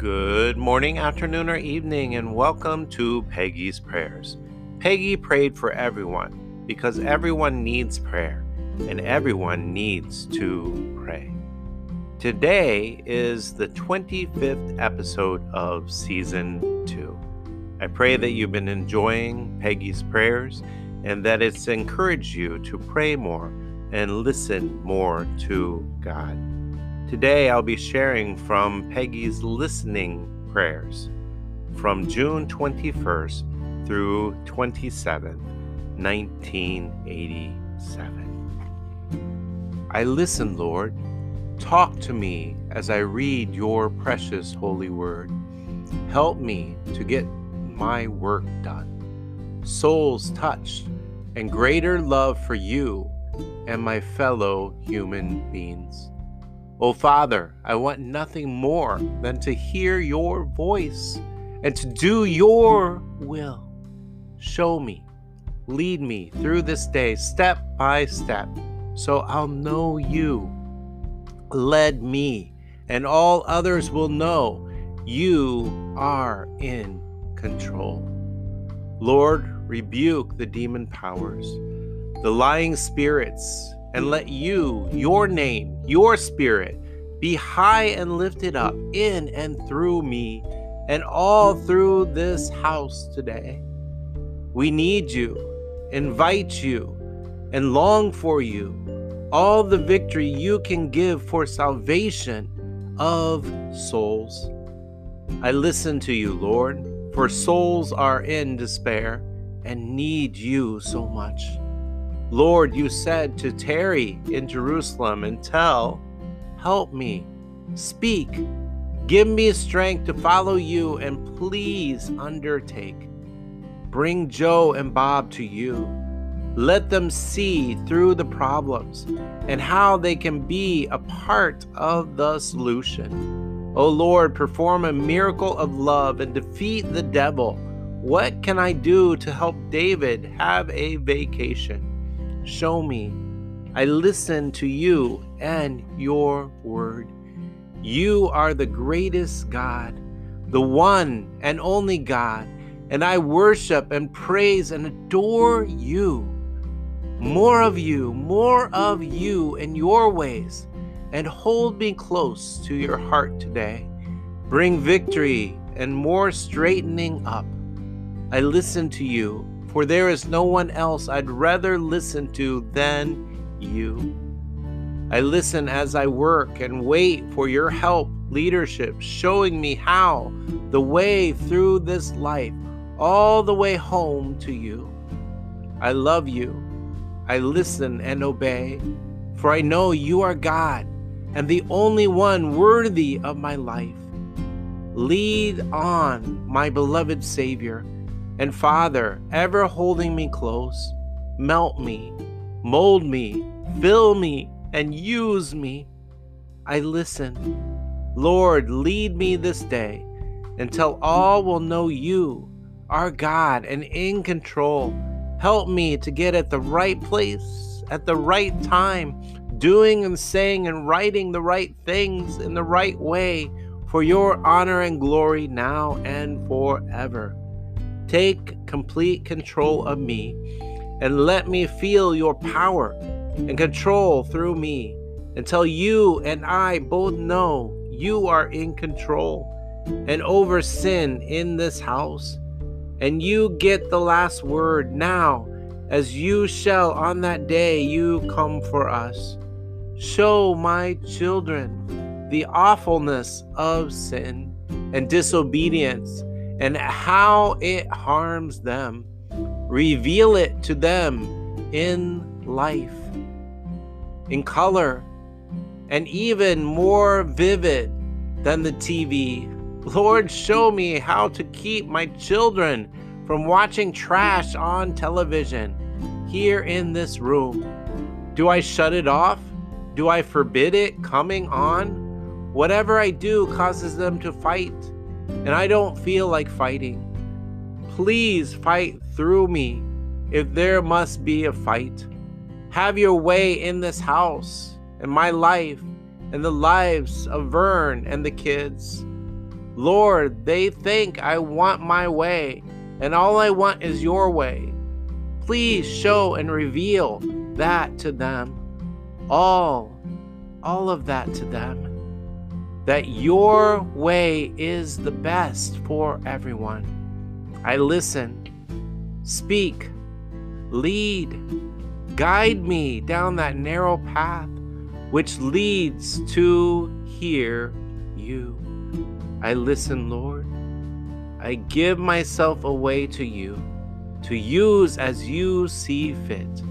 Good morning, afternoon, or evening, and welcome to Peggy's Prayers. Peggy prayed for everyone because everyone needs prayer and everyone needs to pray. Today is the 25th episode of season 2. I pray that you've been enjoying Peggy's prayers and that it's encouraged you to pray more and listen more to God. Today I'll be sharing from Peggy's listening prayers from June 21st through 27th, 1987. I listen, Lord. Talk to me as I read your precious holy word. Help me to get my work done. Souls touched and greater love for you and my fellow human beings. Oh, Father, I want nothing more than to hear your voice and to do your will. Show me, lead me through this day step by step so I'll know you. Led me, and all others will know you are in control. Lord, rebuke the demon powers, the lying spirits, and let you, your name, your spirit, be high and lifted up in and through me and all through this house today. We need you, invite you, and long for you, all the victory you can give for salvation of souls. I listen to you, Lord, for souls are in despair and need you so much. Lord, you said to tarry in Jerusalem and tell, Help me, speak, give me strength to follow you, and please undertake. Bring Joe and Bob to you. Let them see through the problems and how they can be a part of the solution. O oh Lord, perform a miracle of love and defeat the devil. What can I do to help David have a vacation? Show me. I listen to you and your word. You are the greatest God, the one and only God, and I worship and praise and adore you. More of you, more of you and your ways, and hold me close to your heart today. Bring victory and more straightening up. I listen to you for there is no one else I'd rather listen to than you. I listen as I work and wait for your help, leadership, showing me how the way through this life, all the way home to you. I love you. I listen and obey, for I know you are God and the only one worthy of my life. Lead on, my beloved Savior and Father, ever holding me close, melt me, mold me, fill me, and use me. I listen. Lord, lead me this day until all will know you, our God, and in control. Help me to get at the right place at the right time, doing and saying and writing the right things in the right way for your honor and glory now and forever. Take complete control of me and let me feel your power and control through me until you and I both know you are in control and over sin in this house. And you get the last word now, as you shall on that day you come for us. Show my children the awfulness of sin and disobedience and how it harms them. Reveal it to them in life, in color, and even more vivid than the TV. Lord, show me how to keep my children from watching trash on television here in this room. Do I shut it off? Do I forbid it coming on? Whatever I do causes them to fight and I don't feel like fighting. Please fight through me if there must be a fight. Have your way in this house, in my life, and the lives of Vern and the kids. Lord, they think I want my way, and all I want is your way. Please show and reveal that to them. All, all of that to them. That your way is the best for everyone. I listen, speak, lead, guide me down that narrow path which leads to hear you. I listen, Lord. I give myself away to you to use as you see fit,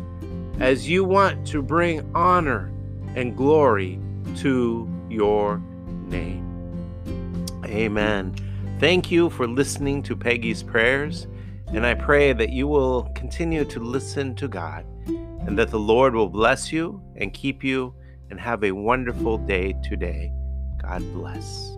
as you want to bring honor and glory to your name. Amen. Thank you for listening to Peggy's prayers, and I pray that you will continue to listen to God and that the Lord will bless you and keep you and have a wonderful day today. God bless.